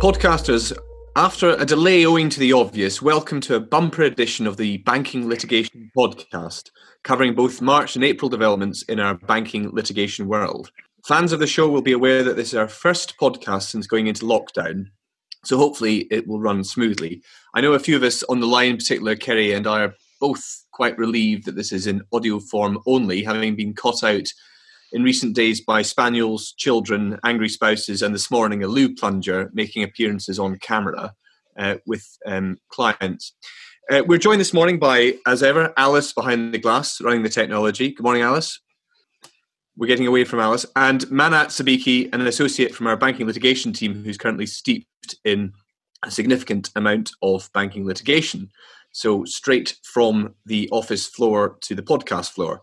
Podcasters, after a delay owing to the obvious, welcome to a bumper edition of the Banking Litigation Podcast, covering both March and April developments in our banking litigation world. Fans of the show will be aware that this is our first podcast since going into lockdown, so hopefully it will run smoothly. I know a few of us on the line, in particular Ceri and I, are both quite relieved that this is in audio form only, having been caught out in recent days by spaniels, children, angry spouses, and this morning a loo plunger making appearances on camera uh, with um, clients. Uh, we're joined this morning by, as ever, Alice behind the glass running the technology. Good morning, Alice. We're getting away from Alice. And Mannat Sabhikhi, an associate from our banking litigation team who's currently steeped in a significant amount of banking litigation. So, straight from the office floor to the podcast floor.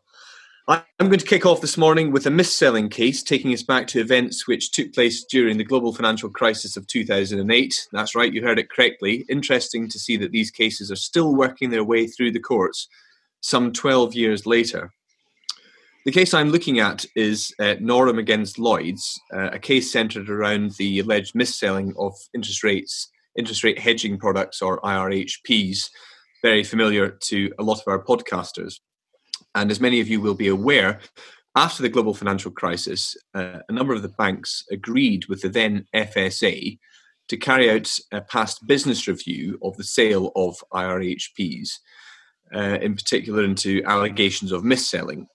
I'm going to kick off this morning with a mis-selling case, taking us back to events which took place during the global financial crisis of 2008. That's right, you heard it correctly. Interesting to see that these cases are still working their way through the courts some 12 years later. The case I'm looking at is uh, against Lloyds, uh, a case centered around the alleged mis-selling of interest rates, interest rate hedging products or IRHPs, very familiar to a lot of our podcasters. And as many of you will be aware, after the global financial crisis, uh, a number of the banks agreed with the then FSA to carry out a past business review of the sale of IRHPs, uh, in particular into allegations of mis-selling.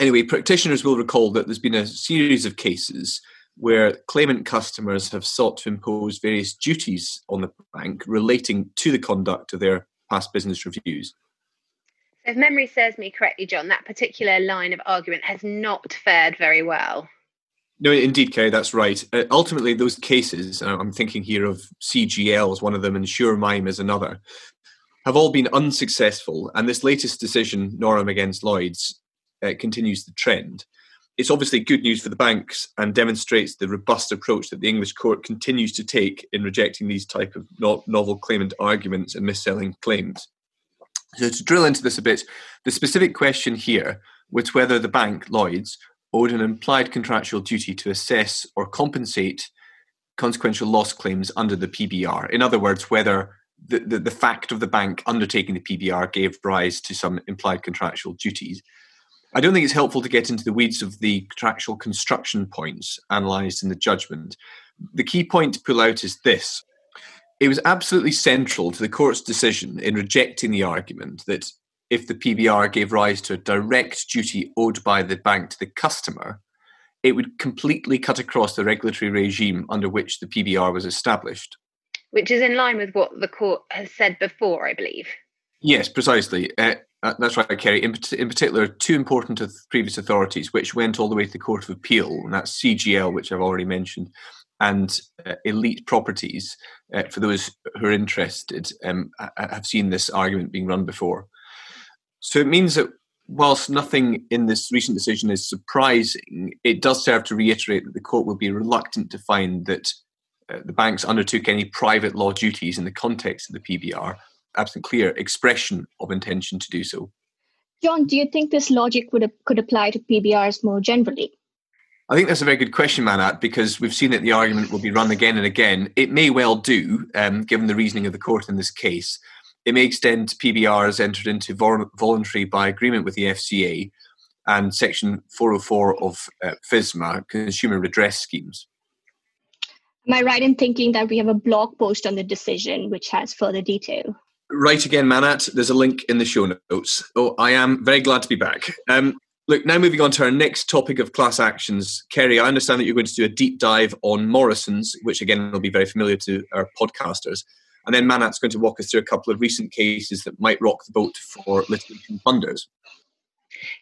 Anyway, practitioners will recall that there's been a series of cases where claimant customers have sought to impose various duties on the bank relating to the conduct of their past business reviews. If memory serves me correctly, John, that particular line of argument has not fared very well. No, indeed, Ceri, that's right. Uh, ultimately, those cases, uh, I'm thinking here of CGL as one of them and SureMime as another, have all been unsuccessful. And this latest decision, Norham against Lloyds, uh, continues the trend. It's obviously good news for the banks and demonstrates the robust approach that the English court continues to take in rejecting these type of no- novel claimant arguments and mis-selling claims. So to drill into this a bit, the specific question here was whether the bank, Lloyds, owed an implied contractual duty to assess or compensate consequential loss claims under the PBR. In other words, whether the, the, the, fact of the bank undertaking the PBR gave rise to some implied contractual duties. I don't think it's helpful to get into the weeds of the contractual construction points analysed in the judgment. The key point to pull out is this it was absolutely central to the court's decision in rejecting the argument that if the PBR gave rise to a direct duty owed by the bank to the customer, it would completely cut across the regulatory regime under which the PBR was established. Which is in line with what the court has said before, I believe. Yes, precisely. Uh, uh that's right, Ceri. In, in particular, two important previous authorities, which went all the way to the Court of Appeal, and that's CGL, which I've already mentioned, and uh, elite properties, uh, for those who are interested, um, have seen this argument being run before. So it means that whilst nothing in this recent decision is surprising, it does serve to reiterate that the court will be reluctant to find that uh, the banks undertook any private law duties in the context of the PBR, absent clear expression of intention to do so. John, do you think this logic would could apply to PBRs more generally? I think that's a very good question, Mannat, because we've seen that the argument will be run again and again. It may well do, um, given the reasoning of the court in this case. It may extend PBRs entered into voluntary by agreement with the FCA and Section 404 of uh, FISMA, Consumer Redress Schemes. Am I right in thinking that we have a blog post on the decision which has further detail? Right again, Mannat. There's a link in the show notes. Oh, I am very glad to be back. Um, Look, now moving on to our next topic of class actions. Ceri, I understand that you're going to do a deep dive on Morrison's, which again will be very familiar to our podcasters. And then Mannat's going to walk us through a couple of recent cases that might rock the boat for litigation funders.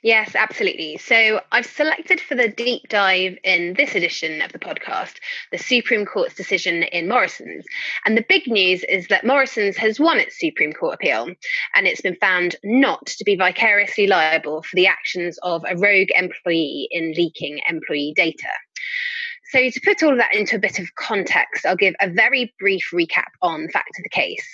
Yes, absolutely. So I've selected for the deep dive in this edition of the podcast the Supreme Court's decision in Morrison's. And the big news is that Morrison's has won its Supreme Court appeal and it's been found not to be vicariously liable for the actions of a rogue employee in leaking employee data. So, to put all of that into a bit of context, I'll give a very brief recap on the fact of the case.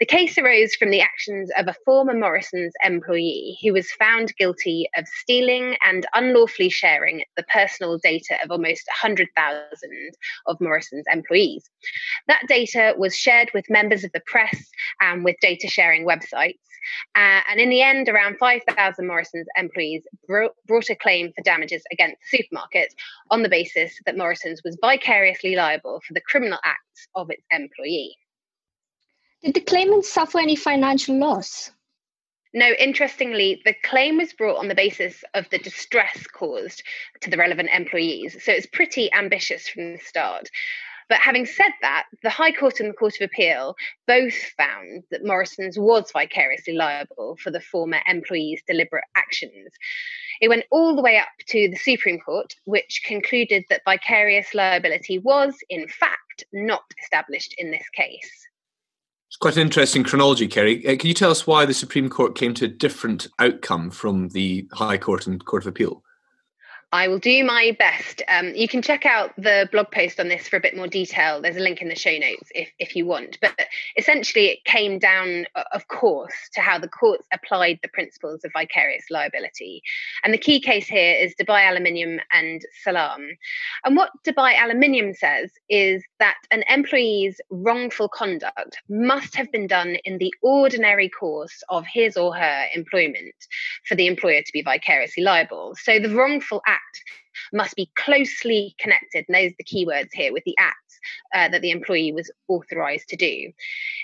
The case arose from the actions of a former Morrison's employee who was found guilty of stealing and unlawfully sharing the personal data of almost 100,000 of Morrison's employees. That data was shared with members of the press and with data sharing websites. Uh, and in the end, around 5,000 Morrison's employees brought, brought a claim for damages against the supermarket on the basis that Morrison's was vicariously liable for the criminal acts of its employee. Did the claimant suffer any financial loss? No, interestingly, the claim was brought on the basis of the distress caused to the relevant employees. So it's pretty ambitious from the start. But having said that, the High Court and the Court of Appeal both found that Morrison's was vicariously liable for the former employee's deliberate actions. It went all the way up to the Supreme Court, which concluded that vicarious liability was, in fact, not established in this case. It's quite an interesting chronology, Ceri. Uh, can you tell us why the Supreme Court came to a different outcome from the High Court and Court of Appeal? I will do my best. Um, you can check out the blog post on this for a bit more detail. There's a link in the show notes if, if you want. But essentially, it came down, of course, to how the courts applied the principles of vicarious liability. And the key case here is Dubai Aluminium and Salaam. And what Dubai Aluminium says is that an employee's wrongful conduct must have been done in the ordinary course of his or her employment for the employer to be vicariously liable. So the wrongful act act must be closely connected, and those are the keywords here, with the act uh, that the employee was authorised to do.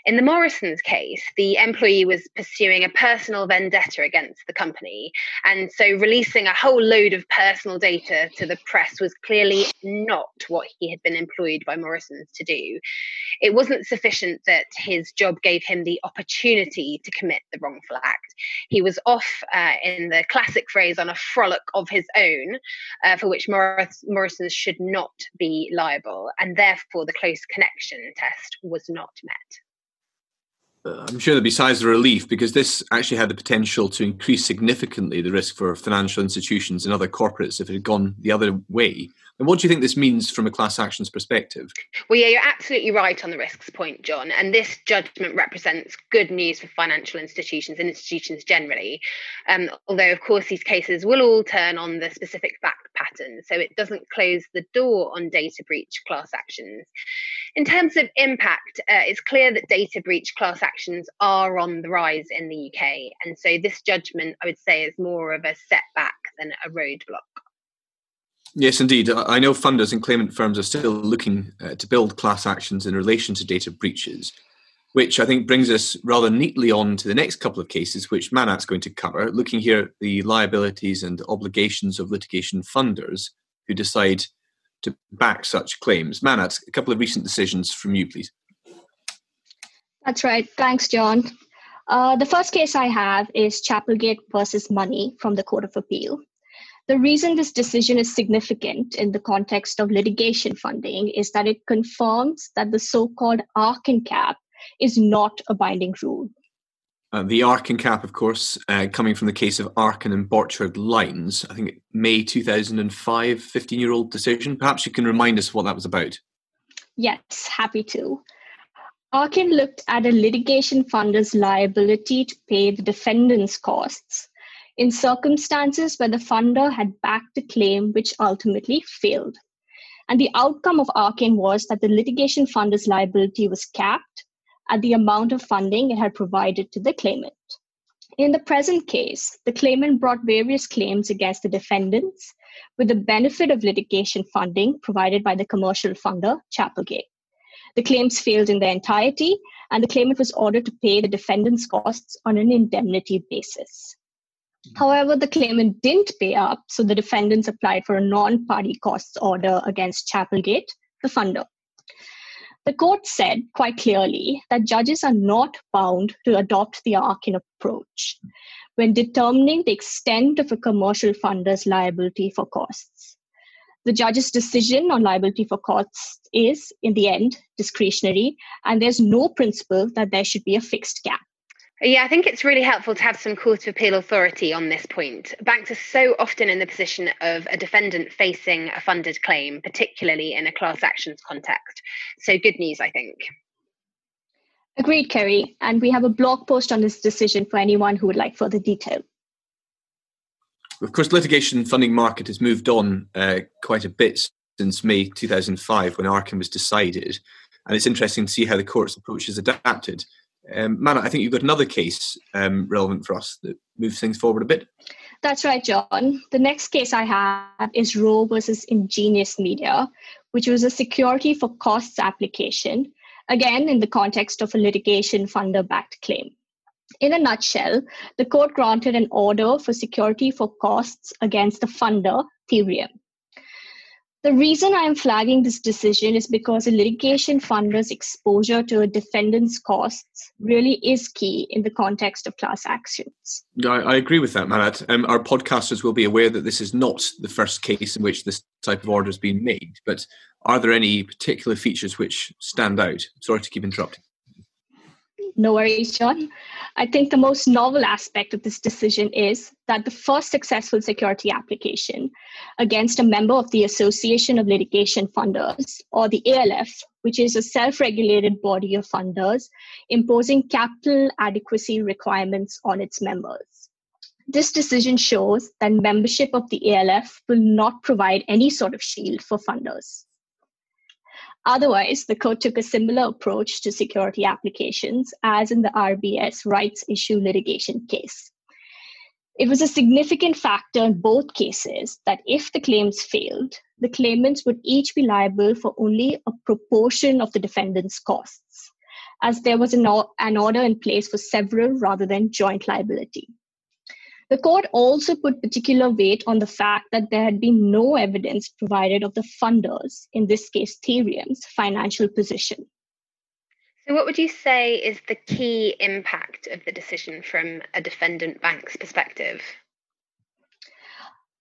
In the Morrison's case, the employee was pursuing a personal vendetta against the company, and so releasing a whole load of personal data to the press was clearly not what he had been employed by Morrison's to do. It wasn't sufficient that his job gave him the opportunity to commit the wrongful act. He was off, uh, in the classic phrase, on a frolic of his own, uh, for which Morris- should not be liable, and therefore therefore the close connection test was not met. Uh, I'm sure there'd be sighs of relief because this actually had the potential to increase significantly the risk for financial institutions and other corporates if it had gone the other way. And what do you think this means from a class actions perspective? Well, yeah, you're absolutely right on the risks point, John. And this judgment represents good news for financial institutions and institutions generally. Um, although, of course, these cases will all turn on the specific fact pattern. So it doesn't close the door on data breach class actions. In terms of impact, uh, it's clear that data breach class actions are on the rise in the UK. And so this judgment, I would say, is more of a setback than a roadblock. Yes, indeed. I know funders and claimant firms are still looking uh, to build class actions in relation to data breaches, which I think brings us rather neatly on to the next couple of cases, which Mannat's going to cover, looking here at the liabilities and obligations of litigation funders who decide to back such claims. Mannat, a couple of recent decisions from you, please. That's right. Thanks, John. Uh, the first case I have is Chapelgate versus Money from the Court of Appeal. The reason this decision is significant in the context of litigation funding is that it confirms that the so called Arkin cap is not a binding rule. Uh, the Arkin cap, of course, uh, coming from the case of Arkin and Borchard Lines, I think May 2005, 15 year old decision. Perhaps you can remind us what that was about. Yes, happy to. Arkin looked at a litigation funder's liability to pay the defendant's costs in circumstances where the funder had backed a claim which ultimately failed. And the outcome of Arkin was that the litigation funder's liability was capped at the amount of funding it had provided to the claimant. In the present case, the claimant brought various claims against the defendants with the benefit of litigation funding provided by the commercial funder, Chapelgate. The claims failed in their entirety, and the claimant was ordered to pay the defendant's costs on an indemnity basis. Mm. However, the claimant didn't pay up, so the defendants applied for a non party costs order against Chapelgate, the funder. The court said quite clearly that judges are not bound to adopt the Arkin approach when determining the extent of a commercial funder's liability for costs. The judge's decision on liability for costs is, in the end, discretionary, and there's no principle that there should be a fixed cap. Yeah, I think it's really helpful to have some court of appeal authority on this point. Banks are so often in the position of a defendant facing a funded claim, particularly in a class actions context. So, good news, I think. Agreed, Ceri. And we have a blog post on this decision for anyone who would like further detail. Of course, litigation funding market has moved on uh, quite a bit since May 2005 when Arkin was decided. And it's interesting to see how the court's approach has adapted. Um, Mana, I think you've got another case um, relevant for us that moves things forward a bit. That's right, John. The next case I have is Rowe versus Ingenious Media, which was a security for costs application, again in the context of a litigation funder backed claim. In a nutshell, the court granted an order for security for costs against the funder, Therium. The reason I am flagging this decision is because a litigation funder's exposure to a defendant's costs really is key in the context of class actions. I, I agree with that, Mannat. Um, our podcasters will be aware that this is not the first case in which this type of order has been made, but are there any particular features which stand out? Sorry to keep interrupting. No worries, John. I think the most novel aspect of this decision is that the first successful security application against a member of the Association of Litigation Funders, or the ALF, which is a self regulated body of funders imposing capital adequacy requirements on its members. This decision shows that membership of the ALF will not provide any sort of shield for funders. Otherwise, the court took a similar approach to security applications as in the RBS rights issue litigation case. It was a significant factor in both cases that if the claims failed, the claimants would each be liable for only a proportion of the defendant's costs, as there was an, an order in place for several rather than joint liability. The court also put particular weight on the fact that there had been no evidence provided of the funders, in this case, Therium's financial position. So, what would you say is the key impact of the decision from a defendant bank's perspective?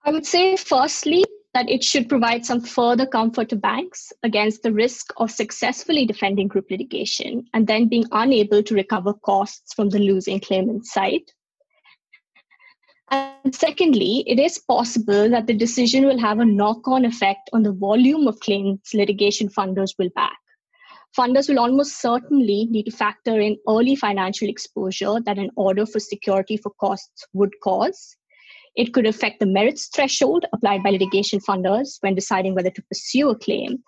I would say, firstly, that it should provide some further comfort to banks against the risk of successfully defending group litigation and then being unable to recover costs from the losing claimant side. And secondly, it is possible that the decision will have a knock on effect on the volume of claims litigation funders will back. Funders will almost certainly need to factor in early financial exposure that an order for security for costs would cause. It could affect the merits threshold applied by litigation funders when deciding whether to pursue a claim.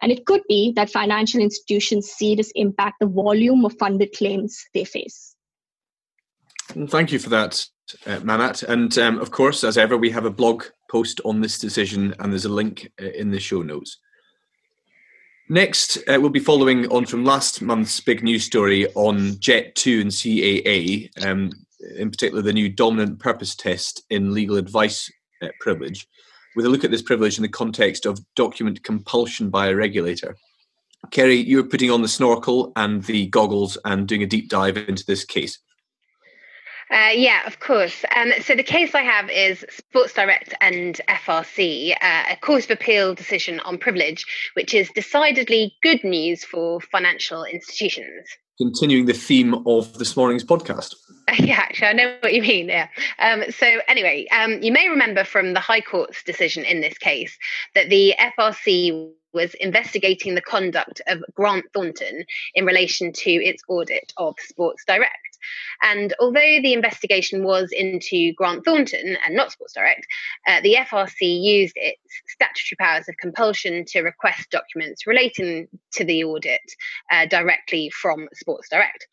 And it could be that financial institutions see this impact the volume of funded claims they face. Thank you for that, uh, Mannat. And um, of course, as ever, we have a blog post on this decision, and there's a link uh, in the show notes. Next, uh, we'll be following on from last month's big news story on Jet2 and CAA, um, in particular the new dominant purpose test in legal advice uh, privilege, with a look at this privilege in the context of document compulsion by a regulator. Ceri, you're putting on the snorkel and the goggles and doing a deep dive into this case. Uh, yeah, of course. Um, so the case I have is Sports Direct and FRC, uh, a Court of Appeal decision on privilege, which is decidedly good news for financial institutions. Continuing the theme of this morning's podcast. Yeah, actually, I know what you mean. Yeah. Um, so, anyway, um, you may remember from the High Court's decision in this case that the FRC was investigating the conduct of Grant Thornton in relation to its audit of Sports Direct. And although the investigation was into Grant Thornton and not Sports Direct, uh, the FRC used its statutory powers of compulsion to request documents relating to the audit uh, directly from Sports Direct.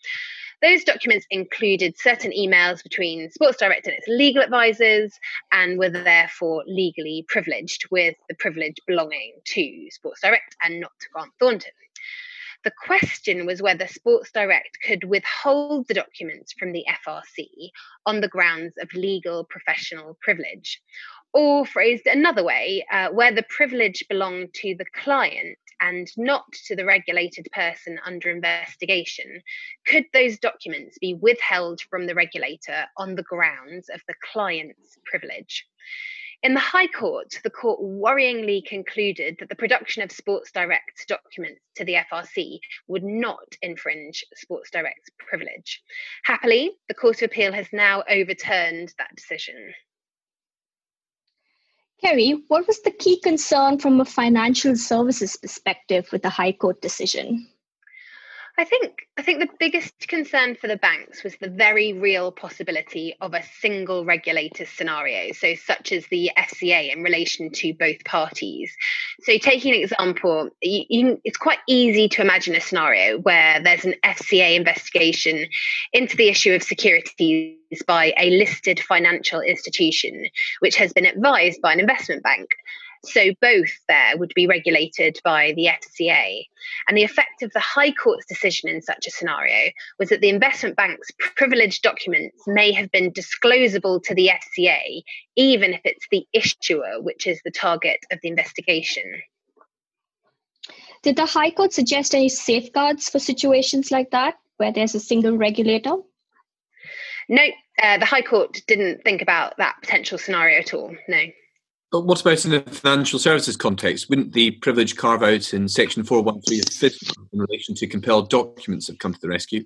Those documents included certain emails between Sports Direct and its legal advisors and were therefore legally privileged, with the privilege belonging to Sports Direct and not to Grant Thornton. The question was whether Sports Direct could withhold the documents from the FRC on the grounds of legal professional privilege. Or phrased another way, uh, where the privilege belonged to the client and not to the regulated person under investigation, could those documents be withheld from the regulator on the grounds of the client's privilege? In the High Court, the court worryingly concluded that the production of Sports Direct documents to the FRC would not infringe Sports Direct's privilege. Happily, the Court of Appeal has now overturned that decision. Ceri, what was the key concern from a financial services perspective with the High Court decision? I think I think the biggest concern for the banks was the very real possibility of a single regulator scenario, so such as the FCA in relation to both parties. So, taking an example, you, you, it's quite easy to imagine a scenario where there's an FCA investigation into the issue of securities by a listed financial institution, which has been advised by an investment bank. So both there would be regulated by the FCA. And the effect of the High Court's decision in such a scenario was that the investment bank's privileged documents may have been disclosable to the FCA, even if it's the issuer which is the target of the investigation. Did the High Court suggest any safeguards for situations like that, where there's a single regulator? No, uh, the High Court didn't think about that potential scenario at all. No. But what about in the financial services context? Wouldn't the privilege carve out in Section 413 of in relation to compelled documents have come to the rescue?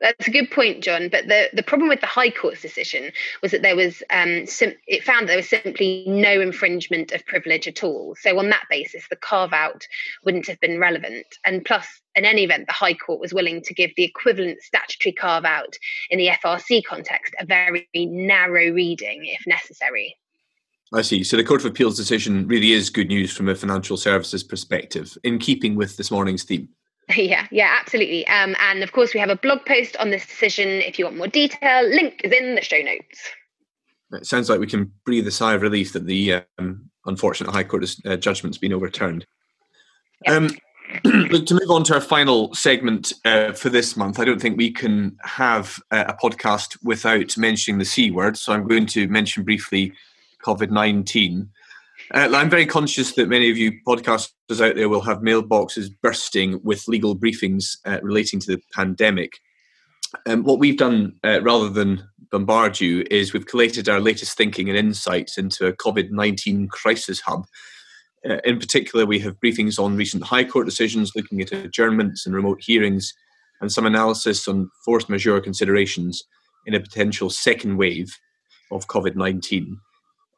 That's a good point, John. But the, the problem with the High Court's decision was that there was um, sim- it found there was simply no infringement of privilege at all. So on that basis, the carve out wouldn't have been relevant. And plus, in any event, the High Court was willing to give the equivalent statutory carve out in the FRC context a very narrow reading if necessary. I see. So the Court of Appeal's decision really is good news from a financial services perspective, in keeping with this morning's theme. Yeah, yeah, absolutely. Um, and of course, we have a blog post on this decision. If you want more detail, link is in the show notes. It sounds like we can breathe a sigh of relief that the um, unfortunate High Court uh, judgment's been overturned. Um, look, to move on to our final segment uh, for this month, I don't think we can have a podcast without mentioning the C word. So I'm going to mention briefly COVID 19. Uh, I'm very conscious that many of you podcasters out there will have mailboxes bursting with legal briefings uh, relating to the pandemic. Um, what we've done, uh, rather than bombard you, is we've collated our latest thinking and insights into a COVID 19 crisis hub. Uh, in particular, we have briefings on recent High Court decisions looking at adjournments and remote hearings, and some analysis on force majeure considerations in a potential second wave of COVID 19.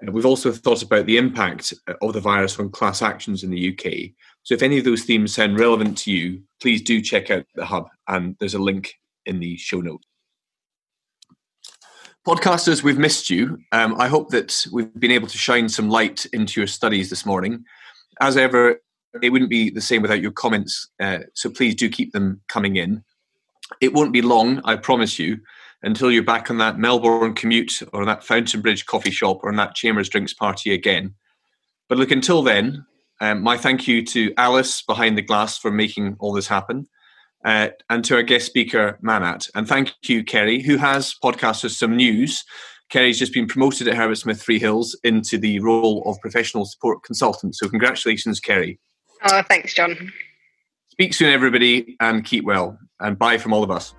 We've also thought about the impact of the virus on class actions in the UK. So, if any of those themes sound relevant to you, please do check out the hub, and there's a link in the show notes. Podcasters, we've missed you. Um, I hope that we've been able to shine some light into your studies this morning. As ever, it wouldn't be the same without your comments, uh, so please do keep them coming in. It won't be long, I promise you until you're back on that Melbourne commute or that Fountain Bridge coffee shop or that Chambers drinks party again. But look, until then, um, my thank you to Alice behind the glass for making all this happen. Uh, and to our guest speaker, Mannat. And thank you, Ceri, who has podcasted some news. Ceri's just been promoted at Herbert Smith Freehills into the role of professional support consultant. So, congratulations, Ceri. Oh, thanks, John. Speak soon, everybody, and keep well. And bye from all of us.